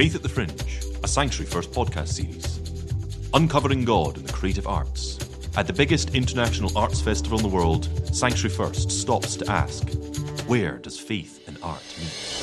Faith at the Fringe, a Sanctuary First podcast series. Uncovering God in the creative arts. At the biggest international arts festival in the world, Sanctuary First stops to ask, where does faith and art meet?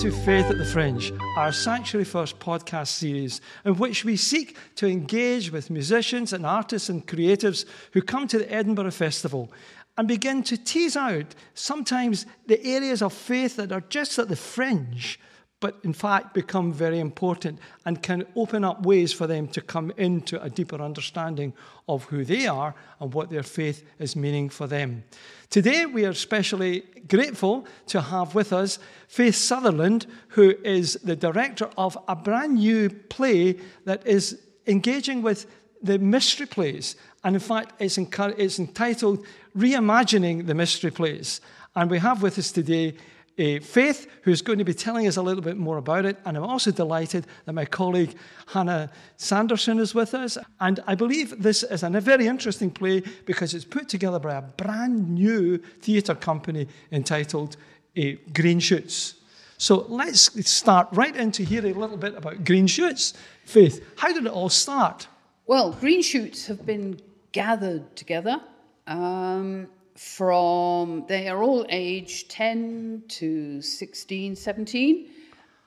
To Faith at the Fringe, our Sanctuary First podcast series, in which we seek to engage with musicians and artists and creatives who come to the Edinburgh Festival and begin to tease out sometimes the areas of faith that are just at the fringe, but in fact become very important and can open up ways for them to come into a deeper understanding of who they are and what their faith is meaning for them. Today, we are especially grateful to have with us Faith Sutherland, who is the director of a brand new play that is engaging with the mystery plays. And in fact, it's, it's entitled Reimagining the Mystery Plays. And we have with us today uh, Faith, who's going to be telling us a little bit more about it. And I'm also delighted that my colleague Hannah Sanderson is with us. And I believe this is a very interesting play because it's put together by a brand new theatre company entitled uh, Green Shoots. So let's start right into hearing a little bit about Green Shoots. Faith, how did it all start? Well, green shoots have been gathered together um, from, they are all aged 10 to 16, 17,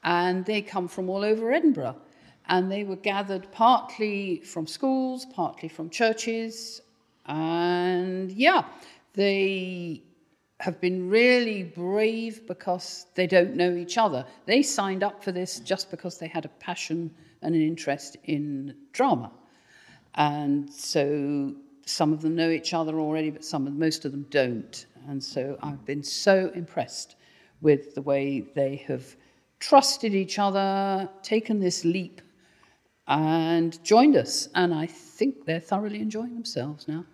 and they come from all over Edinburgh. And they were gathered partly from schools, partly from churches, and yeah, they have been really brave because they don't know each other. They signed up for this just because they had a passion and an interest in drama. And so some of them know each other already, but some of most of them don't. And so I've been so impressed with the way they have trusted each other, taken this leap, and joined us. And I think they're thoroughly enjoying themselves now.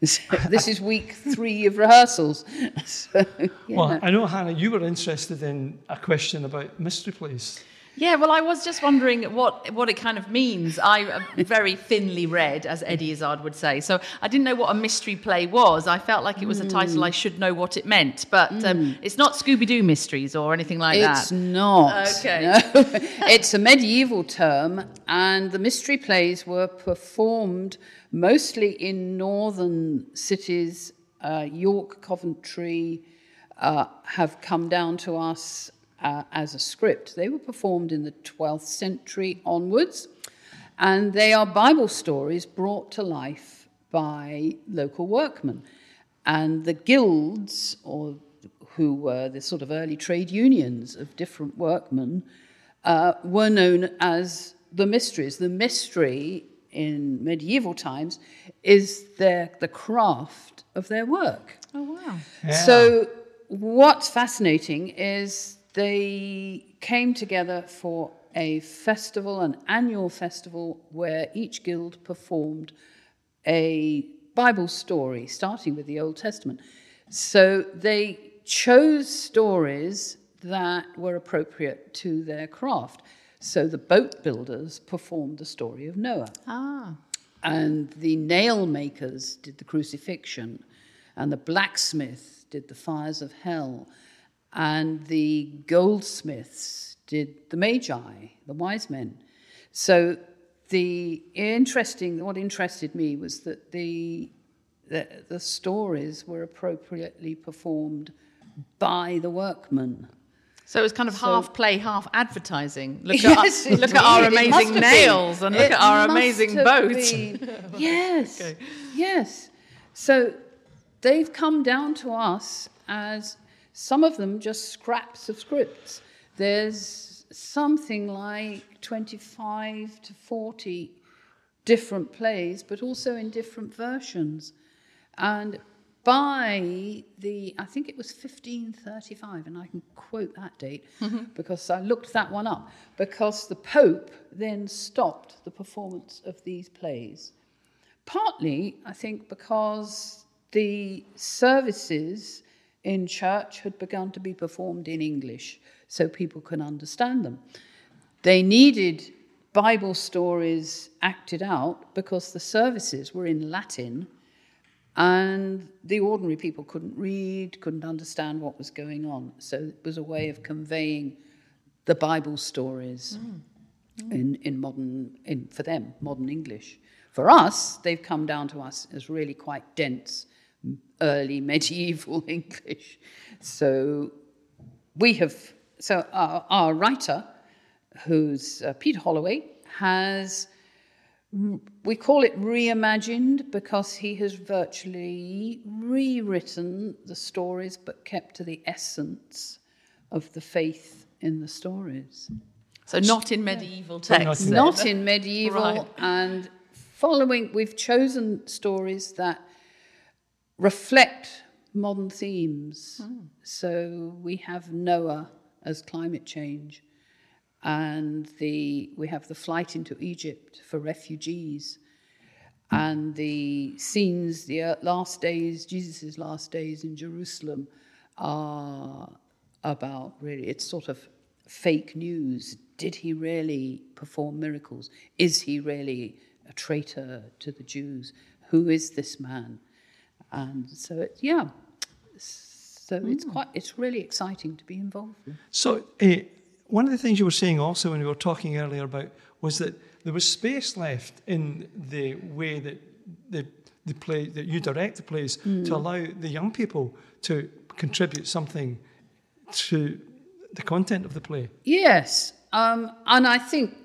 this is week three of rehearsals. So, yeah. Well, I know, Hannah, you were interested in a question about mystery plays. Yeah, well, I was just wondering what what it kind of means. I very thinly read, as Eddie Izzard would say, so I didn't know what a mystery play was. I felt like it was a title I should know what it meant, but um, it's not Scooby Doo mysteries or anything like It's that. It's not. Okay. No. it's a medieval term, and the mystery plays were performed mostly in northern cities. Uh, York, Coventry uh, have come down to us uh, as a script. They were performed in the 12th century onwards, and they are Bible stories brought to life by local workmen. And the guilds, or who were the sort of early trade unions of different workmen, uh, were known as the mysteries. The mystery in medieval times is their, the craft of their work. Oh wow! So, what's fascinating is they came together for a festival, an annual festival, where each guild performed a Bible story, starting with the Old Testament. So, they chose stories that were appropriate to their craft. So, the boat builders performed the story of Noah Ah, and the nail makers did the crucifixion, and the blacksmith did the fires of hell, and the goldsmiths did the magi, the wise men. So the interesting, what interested me was that the the, the stories were appropriately performed by the workmen. so it was kind of half play, half advertising. Look Yes, at our, look at our indeed. It must amazing been. nails and look It at our amazing boat. Yes, yes. So they've come down to us as some of them just scraps of scripts. There's something like 25 to 40 different plays, but also in different versions. And by the, I think it was 1535, and I can quote that date mm-hmm. because I looked that one up, because the Pope then stopped the performance of these plays. Partly, I think, because the services in church had begun to be performed in English so people can understand them. they needed Bible stories acted out because the services were in Latin and the ordinary people couldn't read, couldn't understand what was going on. So it was a way of conveying the Bible stories mm. in, in modern, in, for them, modern English. For us, they've come down to us as really quite dense, early medieval English. So we have, so our, our writer, who's uh, Peter Holloway, has we call it reimagined because he has virtually rewritten the stories but kept to the essence of the faith in the stories. So not in medieval texts. Not in medieval right. and following we've chosen stories that reflect modern themes. Mm. So we have Noah as climate change and the, we have the flight into Egypt for refugees, and the scenes, the last days, Jesus' last days in Jerusalem, are about really, it's sort of fake news. Did he really perform miracles? Is he really a traitor to the Jews? Who is this man? And so, it, yeah, so mm. it's quite, it's really exciting to be involved. So, uh, one of the things you were saying also when we were talking earlier about was that there was space left in the way that the, the play that you direct the plays mm. to allow the young people to contribute something to the content of the play. Yes, um, and I think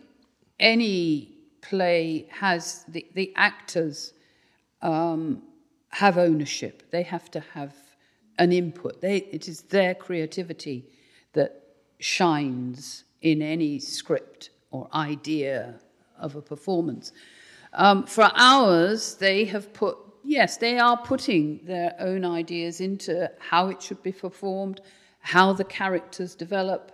any play has the, the actors um, have ownership. They have to have an input. They, it is their creativity that shines in any script or idea of a performance. Um, for ours, they have put, yes, they are putting their own ideas into how it should be performed, how the characters develop,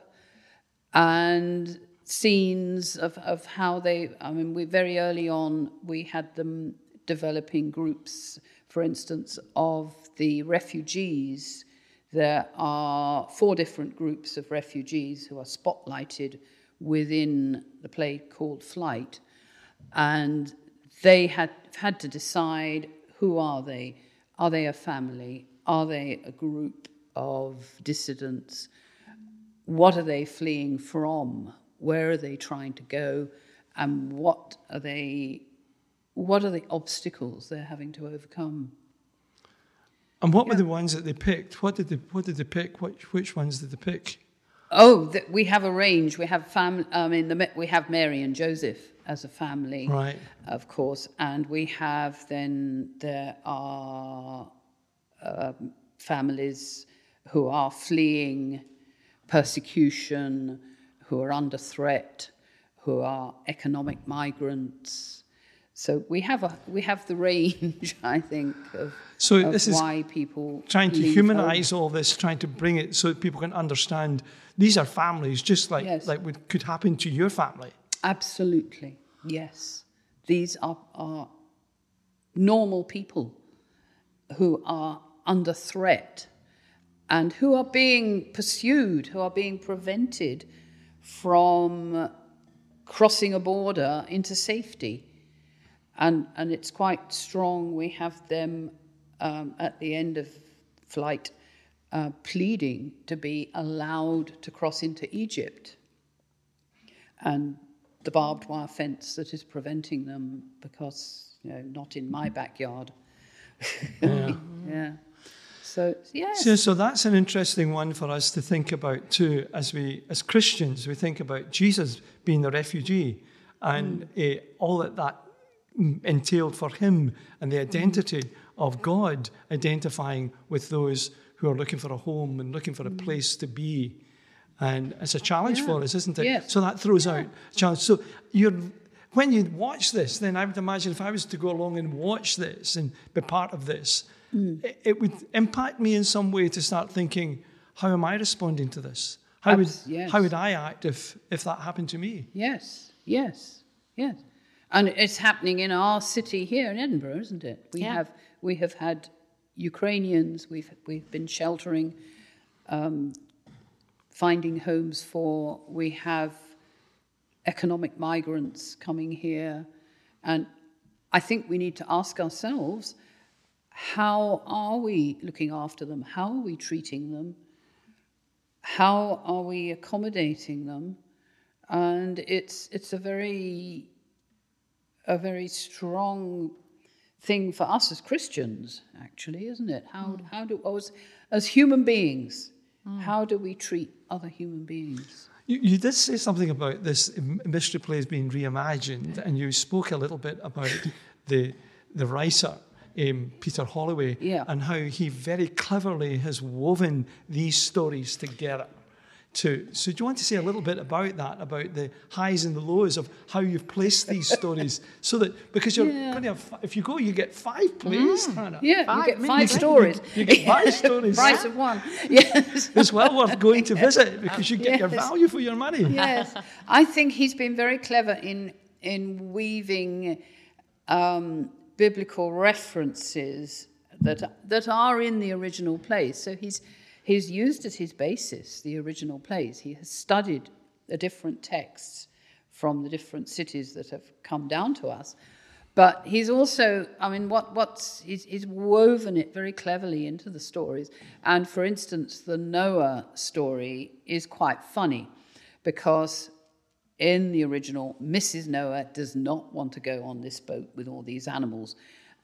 and scenes of, of how they, I mean, we very early on, we had them developing groups, for instance, of the refugees there are four different groups of refugees who are spotlighted within the play called Flight, and they had had to decide who are they? Are they a family? Are they a group of dissidents? What are they fleeing from? Where are they trying to go? And what are they? What are the obstacles they're having to overcome? And what yeah. were the ones that they picked? What did they What did they pick? Which Which ones did they pick? Oh, the, we have a range. We have family. I mean, the, we have Mary and Joseph as a family, right? Of course, and we have then there are uh, families who are fleeing persecution, who are under threat, who are economic migrants so we have a we have the range, I think, of, so of this why is people trying to humanize home. all this, trying to bring it so that people can understand these are families, just like yes. like what could happen to your family. Absolutely, yes. These are, are normal people who are under threat and who are being pursued, who are being prevented from crossing a border into safety and, and it's quite strong. We have them um, at the end of flight uh, pleading to be allowed to cross into Egypt. And the barbed wire fence that is preventing them because, you know, not in my backyard. Yeah. yeah. So, yes. So, so that's an interesting one for us to think about too, as we, as Christians, we think about Jesus being the refugee and mm. uh, all that that entailed for him and the identity of God identifying with those who are looking for a home and looking for a place to be. And it's a challenge yeah. for us, isn't it? Yes. So that throws yeah. out a challenge. So you're when you watch this, then I would imagine if I was to go along and watch this and be part of this, mm. it, it, would impact me in some way to start thinking, how am I responding to this? How would yes. how would I act if if that happened to me? Yes, yes, yes. And it's happening in our city here in Edinburgh, isn't it? We yeah. have we have had Ukrainians. We've we've been sheltering, um, finding homes for. We have economic migrants coming here. And I think we need to ask ourselves how are we looking after them? How are we treating them? How are we accommodating them? And it's, it's a very a very strong thing for us as Christians, actually, isn't it? How, mm. how do, as, as human beings, mm. how do we treat other human beings? You, you, did say something about this mystery plays being reimagined, and you spoke a little bit about the, the writer. Um, Peter Holloway, yeah. and how he very cleverly has woven these stories together to. So, do you want to say a little bit about that, about the highs and the lows of how you've placed these stories, so that because you're yeah. going to have, if you go, you get five plays, mm. Hannah. Yeah, five, you get five stories. You, get five stories. Price of one. Yes, it's well worth going to visit because you get yes. your value for your money. Yes, I think he's been very clever in in weaving um, biblical references that that are in the original plays. So he's He's used as his basis the original plays. He has studied the different texts from the different cities that have come down to us. But he's also, I mean, what, what's, he's, he's woven it very cleverly into the stories. And for instance, the Noah story is quite funny because in the original, Mrs. Noah does not want to go on this boat with all these animals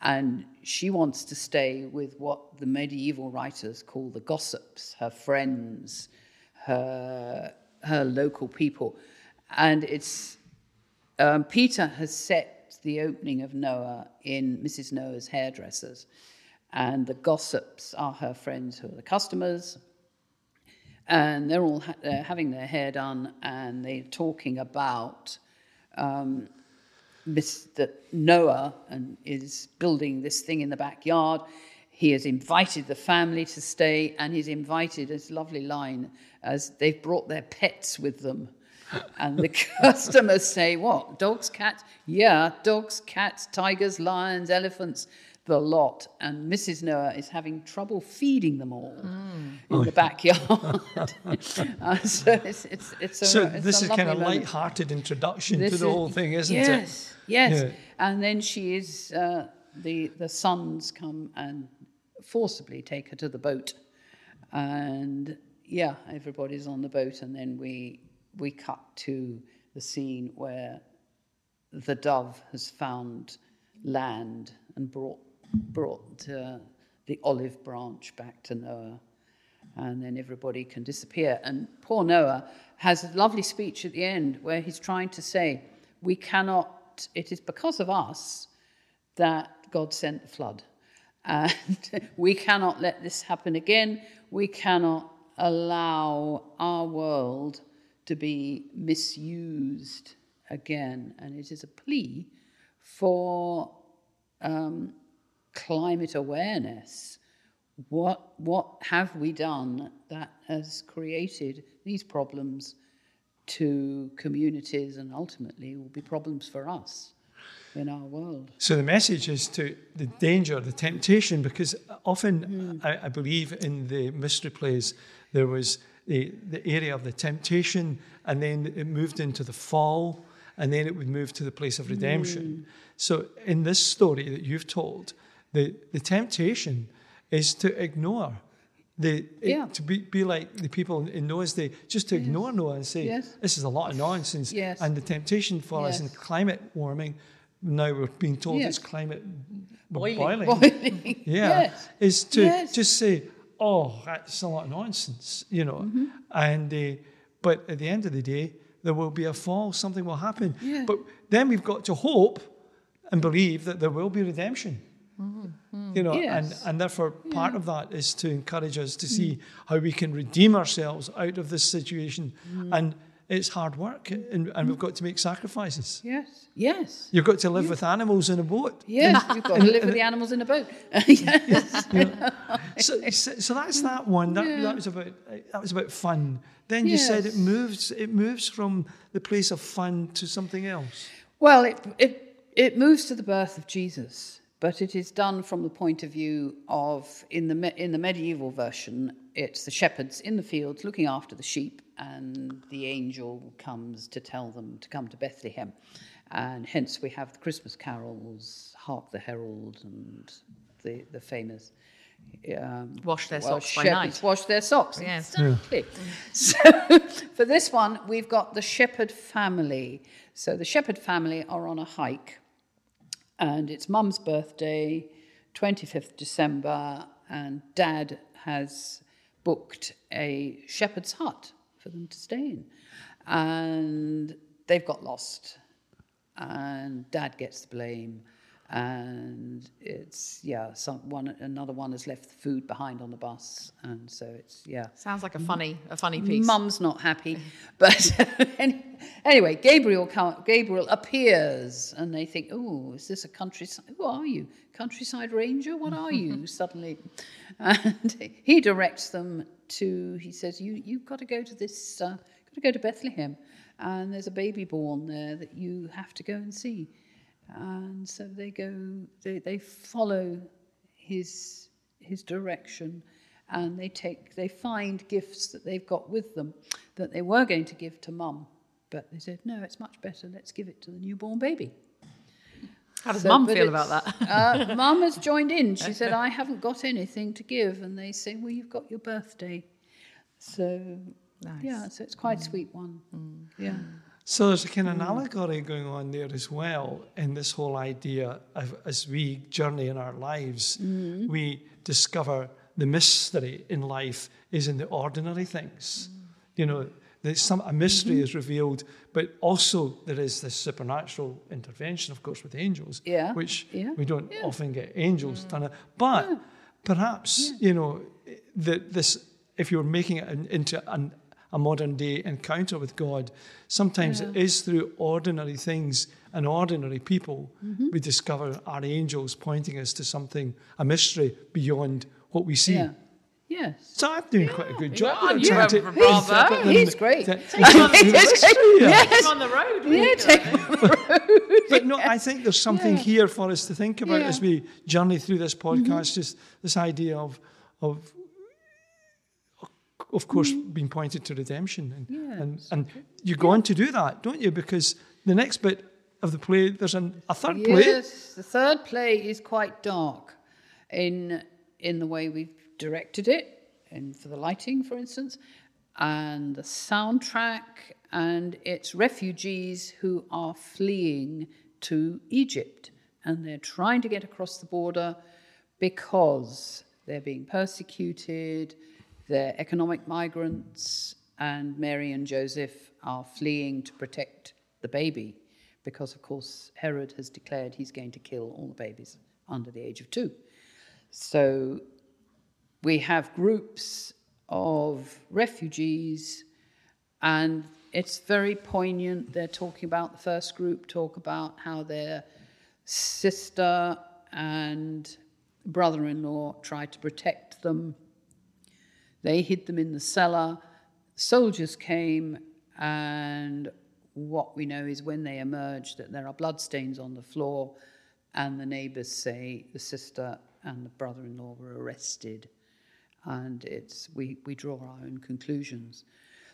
and she wants to stay with what the medieval writers call the gossips, her friends, her, her local people. And it's um, Peter has set the opening of Noah in Mrs. Noah's hairdressers. And the gossips are her friends who are the customers. And they're all ha- they're having their hair done and they're talking about um, that Noah is building this thing in the backyard. He has invited the family to stay, and he's invited, this lovely line, as they've brought their pets with them. And the customers say, What? Dogs, cats? Yeah, dogs, cats, tigers, lions, elephants, the lot. And Mrs. Noah is having trouble feeding them all mm. in oh. the backyard. uh, so it's, it's, it's a, so it's this a is kind of moment. light-hearted introduction this to the is, whole thing, isn't yes, it? Yes, yes. Yeah. And then she is, uh, the, the sons come and forcibly take her to the boat. And yeah, everybody's on the boat. And then we, we cut to the scene where the dove has found land and brought, brought uh, the olive branch back to Noah. And then everybody can disappear. And poor Noah has a lovely speech at the end where he's trying to say, We cannot it is because of us that God sent the flood. And we cannot let this happen again. We cannot allow our world to be misused again. And it is a plea for um, climate awareness. What, what have we done that has created these problems to communities and ultimately will be problems for us in our world. So the message is to the danger, the temptation, because often mm. I, I, believe in the mystery plays there was the, the area of the temptation, and then it moved into the fall, and then it would move to the place of redemption. Mm. So in this story that you've told, the, the temptation is to ignore the, yeah. it, to be, be like the people in Noah's day, just to yes. ignore Noah and say, yes. this is a lot of nonsense. Yes. And the temptation for us in climate warming, now we're being told it's climate boiling, boiling. boiling. yeah, is to just say, oh, that's a lot of nonsense, you know. Mm-hmm. And uh, But at the end of the day, there will be a fall, something will happen. But then we've got to hope and believe that there will be redemption. Mm-hmm. You know, yes. and, and therefore part yeah. of that is to encourage us to see mm. how we can redeem ourselves out of this situation. Mm. And it's hard work and, and we've got to make sacrifices. Yes. Yes. You've got to live with animals in a boat. Yes, you've got to live with the animals in a boat. yes. so, so, so, that's that one. That, yeah. that was about that was about fun. Then you yes. said it moves it moves from the place of fun to something else. Well, it it it moves to the birth of Jesus but it is done from the point of view of in the in the medieval version it's the shepherds in the fields looking after the sheep and the angel comes to tell them to come to Bethlehem. And hence we have the Christmas carols, Hark the Herald, and the, the famous. Um, Wash their well, socks by shepherds night. Wash their socks. Yes. Exactly. So for this one, we've got the Shepherd family. So the Shepherd family are on a hike, and it's Mum's birthday, 25th December, and Dad has booked a shepherd's hut for them to stay in, and they've got lost, and Dad gets the blame. And it's yeah, some one another one has left the food behind on the bus, and so it's yeah. Sounds like a funny, a funny piece. Mum's not happy, but anyway, Gabriel Gabriel appears, and they think, "Oh, is this a countryside? Who are you? Countryside ranger? What are you?" Suddenly, and he directs them to. He says, "You you've got to go to this. Uh, got to go to Bethlehem, and there's a baby born there that you have to go and see." And so they go. They they follow his his direction and they take they find gifts that they've got with them that they were going to give to mum. But they said no it's much better. Let's give it to the newborn baby. How does So, Mum feel about that? uh, mum has joined in. She said i haven't got anything to give. And they say well you've got your birthday. So yeah so it's quite a sweet one. Yeah So there's a kind of an allegory going on there as well in this whole idea of as we journey in our lives, mm-hmm. we discover the mystery in life is in the ordinary things. Mm. You know, there's some a mystery mm-hmm. is revealed, but also there is this supernatural intervention, of course, with angels, Yeah, which yeah, we don't often get angels mm. done. But perhaps you know that this if you're making it in- into an, a modern day encounter with God, sometimes it is through ordinary things and ordinary people Mm-hmm. we discover our angels pointing us to something, a mystery beyond what we see. yeah yes So I'm doing quite a good job. there, You are to bravo. interpret them- He's He's great. Yeah. yes on the road. yeah take But no, I think there's something Yeah. here for us to think about Yeah. as we journey through this podcast. Just this idea of, of, of course, mm. being pointed to redemption, and and, Yes. and you go on to do that, don't you? Because the next bit of the play, there's an, a third play. Yes, the third play is quite dark in in the way we've directed it, and for the lighting, for instance, and the soundtrack, and it's refugees who are fleeing to Egypt, and they're trying to get across the border because they're being persecuted, they're economic migrants, and Mary and Joseph are fleeing to protect the baby because, of course, Herod has declared he's going to kill all the babies under the age of two. So we have groups of refugees, and it's very poignant. They're talking about the first group, talk about how their sister and brother in law tried to protect them. They hid them in the cellar. Soldiers came, and what we know is when they emerged that there are bloodstains on the floor, and the neighbors say the sister and the brother in law were arrested. And it's, we, we draw our own conclusions.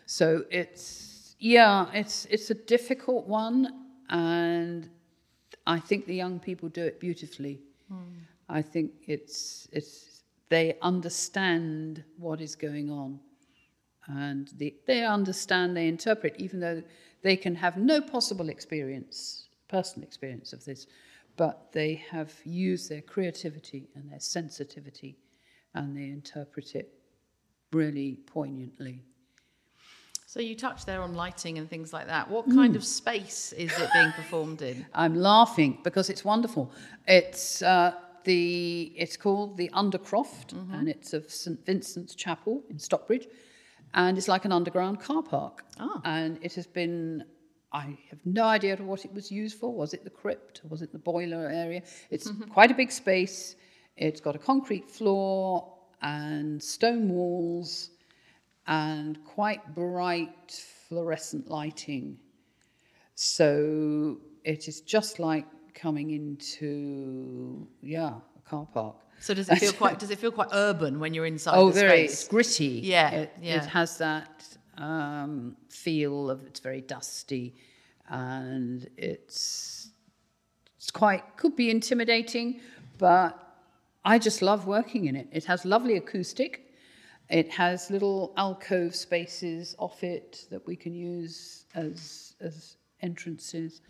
So it's, yeah, it's, it's a difficult one, and I think the young people do it beautifully. Hmm. I think it's, it's, they understand what is going on and they, they understand, they interpret, even though they can have no possible experience, personal experience of this, but they have used their creativity and their sensitivity and they interpret it really poignantly. So you touched there on lighting and things like that. What kind of space is it being performed in? I'm laughing because it's wonderful. It's uh, the it's called the Undercroft, and it's of St Vincent's Chapel in Stockbridge, and it's like an underground car park. Ah. And it has been. I have no idea what it was used for. Was it the crypt? Was it the boiler area? It's quite a big space. It's got a concrete floor and stone walls and quite bright fluorescent lighting. So it is just like coming into yeah a car park. So does it feel quite? Does it feel quite urban when you're inside oh, the very space? it's gritty. Yeah, it, yeah. it has that um, feel of it's very dusty, and it's it's quite could be intimidating, but I just love working in it. It has lovely acoustic. It has little alcove spaces off it that we can use as as entrances.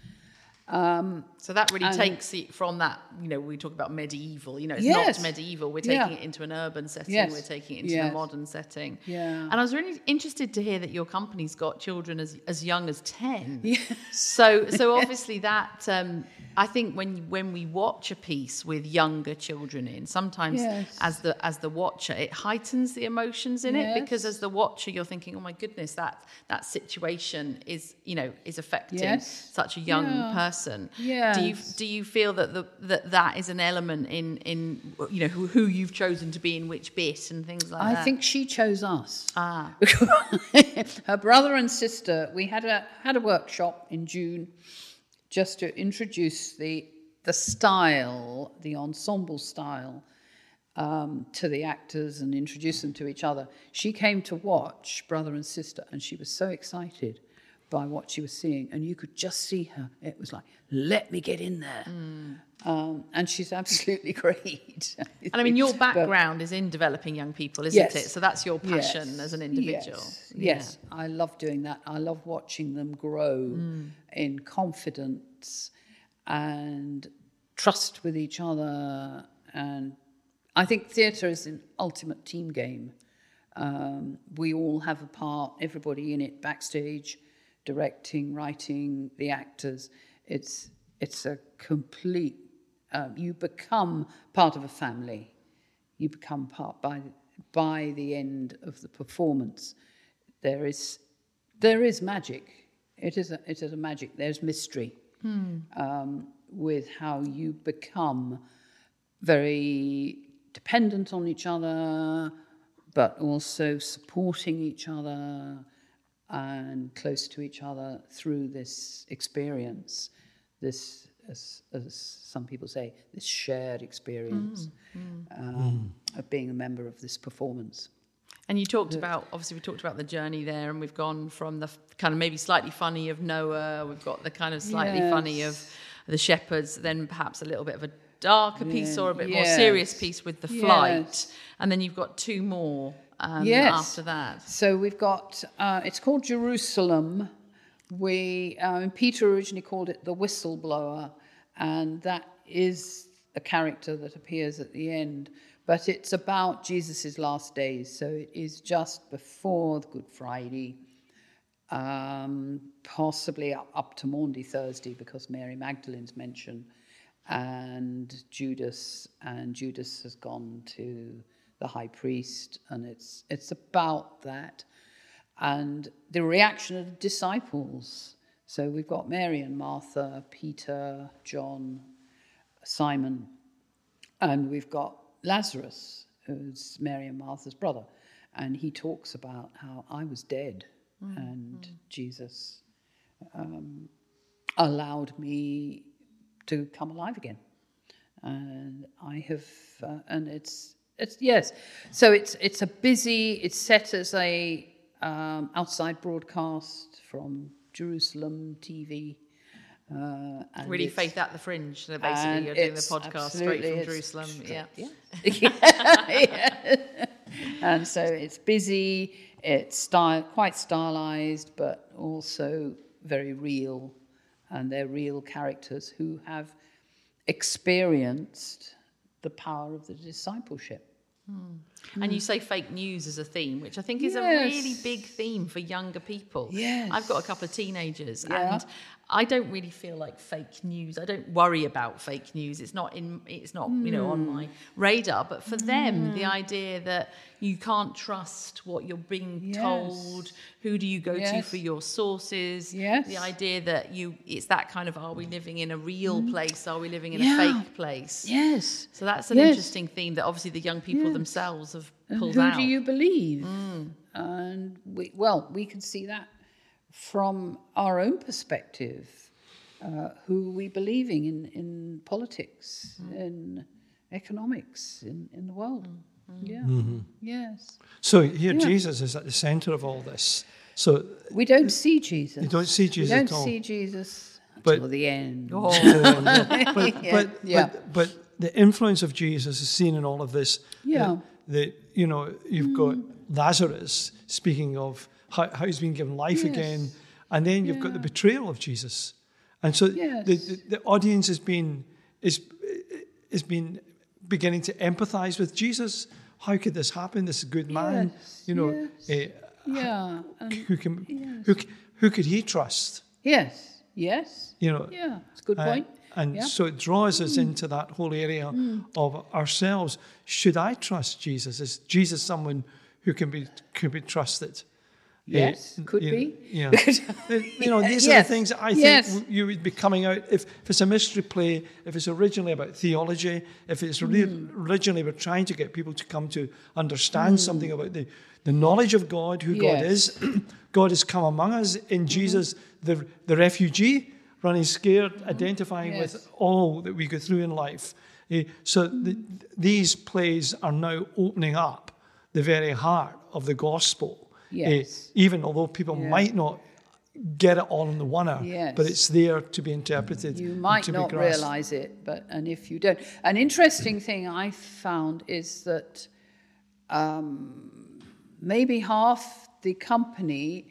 Um, So that really And- takes it from that, you know, we talk about medieval, you know, it's Yes. not medieval. We're taking Yeah. it into an urban setting, Yes. we're taking it into Yes. a modern setting. Yeah. And I was really interested to hear that your company's got children as, as young as 10. Yes. So so obviously that um, I think when when we watch a piece with younger children in, sometimes as the as the watcher, it heightens the emotions in it because as the watcher you're thinking, oh my goodness, that that situation is, you know, is affecting such a young Yeah. Person. Do you do you feel that the that that is an element in in you know who, who you've chosen to be in which bit and things like I that? I think she chose us. Ah. Her brother and sister. We had a had a workshop in June, just to introduce the the style, the ensemble style, um, to the actors and introduce them to each other. She came to watch brother and sister, and she was so excited by what she was seeing, and you could just see her. It was like, let me get in there. Um, and she's absolutely great. and I mean, your But- background is in developing young people, isn't Yes. it? So that's your passion Yes, as an individual. Yes, Yeah. yes. I love doing that. I love watching them grow Mm. in confidence and trust with each other. And I think theatre is an ultimate team game. Um, we all have a part, everybody in it, backstage, directing, writing, the actors. It's it's a complete. Um, you become part of a family. You become part by by the end of the performance. There is there is magic. It is a, it is a magic. There's mystery um, with how you become very dependent on each other, but also supporting each other and close to each other through this experience, this, as, as some people say, this shared experience mm, mm. um, mm. of being a member of this performance. And you talked about obviously we talked about the journey there, and we've gone from the kind of maybe slightly funny of Noah. We've got the kind of slightly funny of the shepherds, then perhaps a little bit of a darker piece Yeah. or a bit more serious piece with the flight, Yes. and then you've got two more um, Yes. after that. So we've got, uh, it's called Jerusalem. We, um, Peter originally called it the whistleblower, and that is a character that appears at the end. But it's about Jesus' last days, so it is just before the Good Friday, um, possibly up, up to Maundy Thursday, because Mary Magdalene's mentioned, and Judas, and Judas has gone to the high priest, and it's it's about that, and the reaction of the disciples. So we've got Mary and Martha, Peter, John, Simon, and we've got Lazarus, who's Mary and Martha's brother, and he talks about how I was dead, and Jesus um, allowed me to come alive again, and I have, uh, and it's it's yes, so it's it's a busy. It's set as a um, outside broadcast from Jerusalem TV. Uh, Really, faith at the fringe. So basically, you're doing the podcast straight from Jerusalem. straight- Yeah. yeah. and so it's busy, it's style, quite stylized, but also very real. And they're real characters who have experienced the power of the discipleship. Hmm. And you say fake news as a theme, which I think is a really big theme for younger people. Yes. I've got a couple of teenagers Yeah. and I don't really feel like fake news. I don't worry about fake news. It's not in it's not, you know, on Hmm. my radar, but for them the idea that you can't trust what you're being Yes. told, who do you go to for your sources? Yes. The idea that you it's that kind of are we living in a real place? Are we living in Hmm. Yeah. a fake place? Yes. So that's an Yes. interesting theme that obviously the young people Yes. themselves have And pulled who do you believe? And we, well, we can see that from our own perspective. Uh, who are we believing in, in politics, in economics, in, in the world? Yeah. Yes. So here Jesus is at the centre of all this. So We don't see Jesus. You don't see Jesus We don't at all. see Jesus But- until the end. Oh. but, Yeah, but, yeah. but, but the influence of Jesus is seen in all of this. Yeah. Uh, the, you know, you've got Lazarus speaking of how, how he's been given life Yes. again, and then you've got the betrayal of Jesus, and so Yes. the, the, the audience has been is has been beginning to empathise with Jesus. How could this happen? This good man, Yes, you know, yes. eh, Yeah. who can Yes. who, who could he trust? yes. Yes. You know, Yeah. It's a good uh, point. And. Mm. so it draws us into that whole area of ourselves. Should I trust Jesus? Is Jesus someone who can be could be trusted? Yes, Uh, could you- be. Yeah. Uh, you know, these are the things I think yes. you would be coming out if, if it's a mystery play, if it's originally about theology, if it's Mm. originally we're trying to get people to come to understand something about the, the knowledge of God, who God Yes. Mm-hmm. is. God has come among us in Jesus, the, the refugee, running scared, identifying with all that we go through in life. Eh, So the, these plays are now opening up the very heart of the gospel. Eh, Yes. even although people might not get it all in the one hour, Yes. but it's there to be interpreted. You might not realize it, but and if you don't, an interesting thing I found is that um, maybe half the company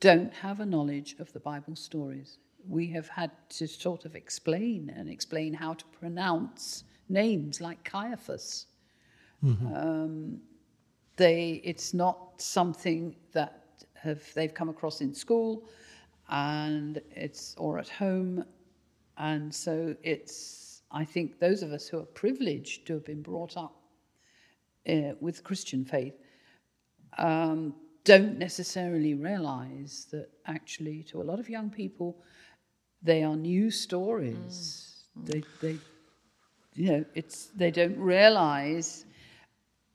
don't have a knowledge of the Bible stories. We have had to sort of explain and explain how to pronounce names like Caiaphas. Um, they, it's not something that have they've come across in school, and it's or at home, and so it's. I think those of us who are privileged to have been brought up uh, with Christian faith um, don't necessarily realize that actually, to a lot of young people, they are new stories. Mm. They, they, you know, it's they don't realize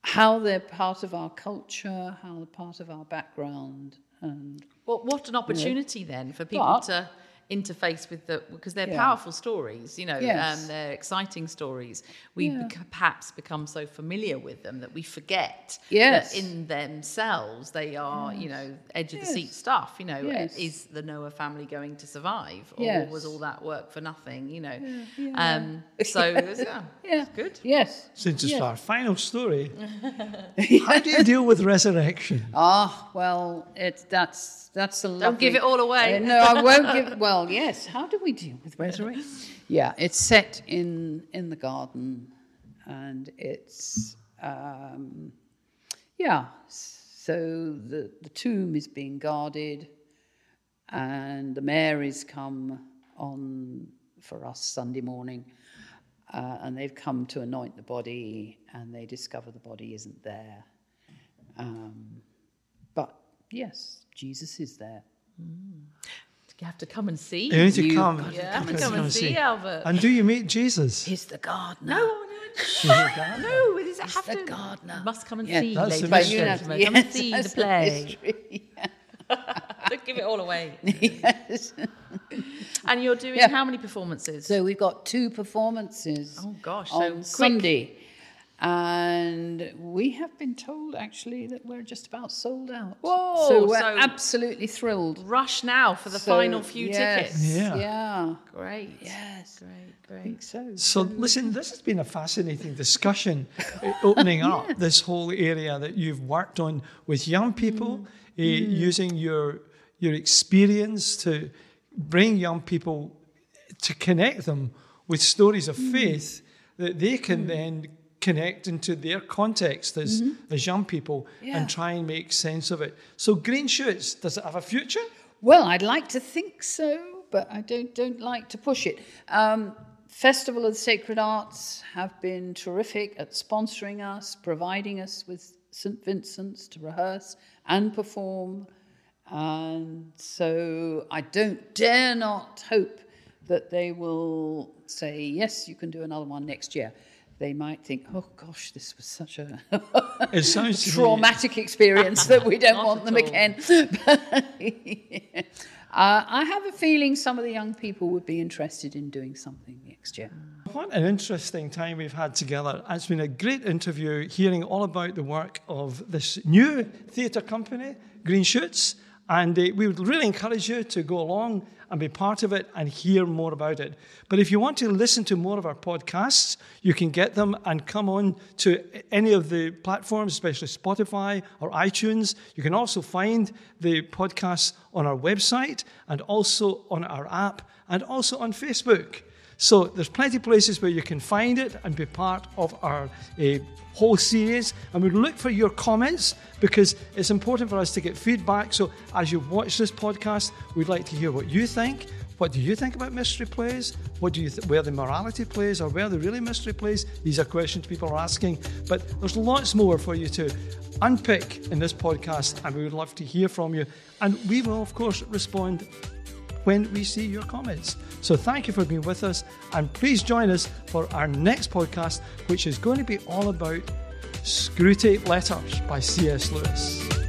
how they're part of our culture, how they're part of our background, and What what an opportunity then for people But- to interface with the because they're Yeah. powerful stories, you know, Yes. and they're exciting stories. We Yeah. bec- perhaps become so familiar with them that we forget Yes. that in themselves they are, you know, edge of the seat stuff. You know, Yes. is the Noah family going to survive, or Yes. was all that work for nothing? You know, yeah. um, so yeah, yeah, it's good. Yes. Since it's Yeah. our final story, how do you deal with resurrection? Ah, well, it's that's that's a Don't give it all away. Uh, no, I won't give. Well, yes. How do we deal with resurrection? Yeah, it's set in in the garden, and it's um, yeah. So the the tomb is being guarded, and the Marys come on for us Sunday morning, uh, and they've come to anoint the body, and they discover the body isn't there. Um, but yes, Jesus is there. Mm. You have to come and see. You need to You come. got to yeah, have to come and see Albert. And do you meet Jesus? He's the gardener. No, no, no. It is, I have the to. gardener. You must come and Yeah, see, that's the ladies But and you know, gentlemen. Come and yes, see the that's the play. history. Don't give it all away. yes. And you're doing Yeah. how many performances? So we've got two performances Oh, gosh, so on quick. Sunday. And we have been told actually that we're just about sold out. Whoa, so we're so- absolutely thrilled. Rush now for the So, final few yes, tickets. Yeah. Yeah. Great. Yes. Great, I great. think so. So, listen, this has been a fascinating discussion, uh, opening up this whole area that you've worked on with young people, uh, using your your experience to bring young people to connect them with stories of faith that they can then connect into their context as, as young people Yeah. and try and make sense of it. So, Green Shoots, does it have a future? Well, I'd like to think so, but I don't don't like to push it. Um, Festival of the Sacred Arts have been terrific at sponsoring us, providing us with St Vincent's to rehearse and perform, and so I don't dare not hope that they will say yes, you can do another one next year. They might think, oh gosh, this was such a It me- traumatic experience that we don't want them all. again. uh, I have a feeling some of the young people would be interested in doing something next year. What an interesting time we've had together. It's been a great interview, hearing all about the work of this new theatre company, Green Shoots, And uh, we would really encourage you to go along and be part of it and hear more about it. But if you want to listen to more of our podcasts, you can get them and come on to any of the platforms, especially Spotify or iTunes. You can also find the podcasts on our website and also on our app and also on Facebook. So there's plenty of places where you can find it and be part of our uh, whole series. And we look for your comments because it's important for us to get feedback. So as you watch this podcast, we'd like to hear what you think. What do you think about mystery plays? What do you th- where the morality plays or where the really mystery plays? These are questions people are asking. But there's lots more for you to unpick in this podcast, and we would love to hear from you. And we will, of course, respond when we see your comments. So thank you for being with us, and please join us for our next podcast, which is going to be all about Screwtape Letters by C.S. Lewis.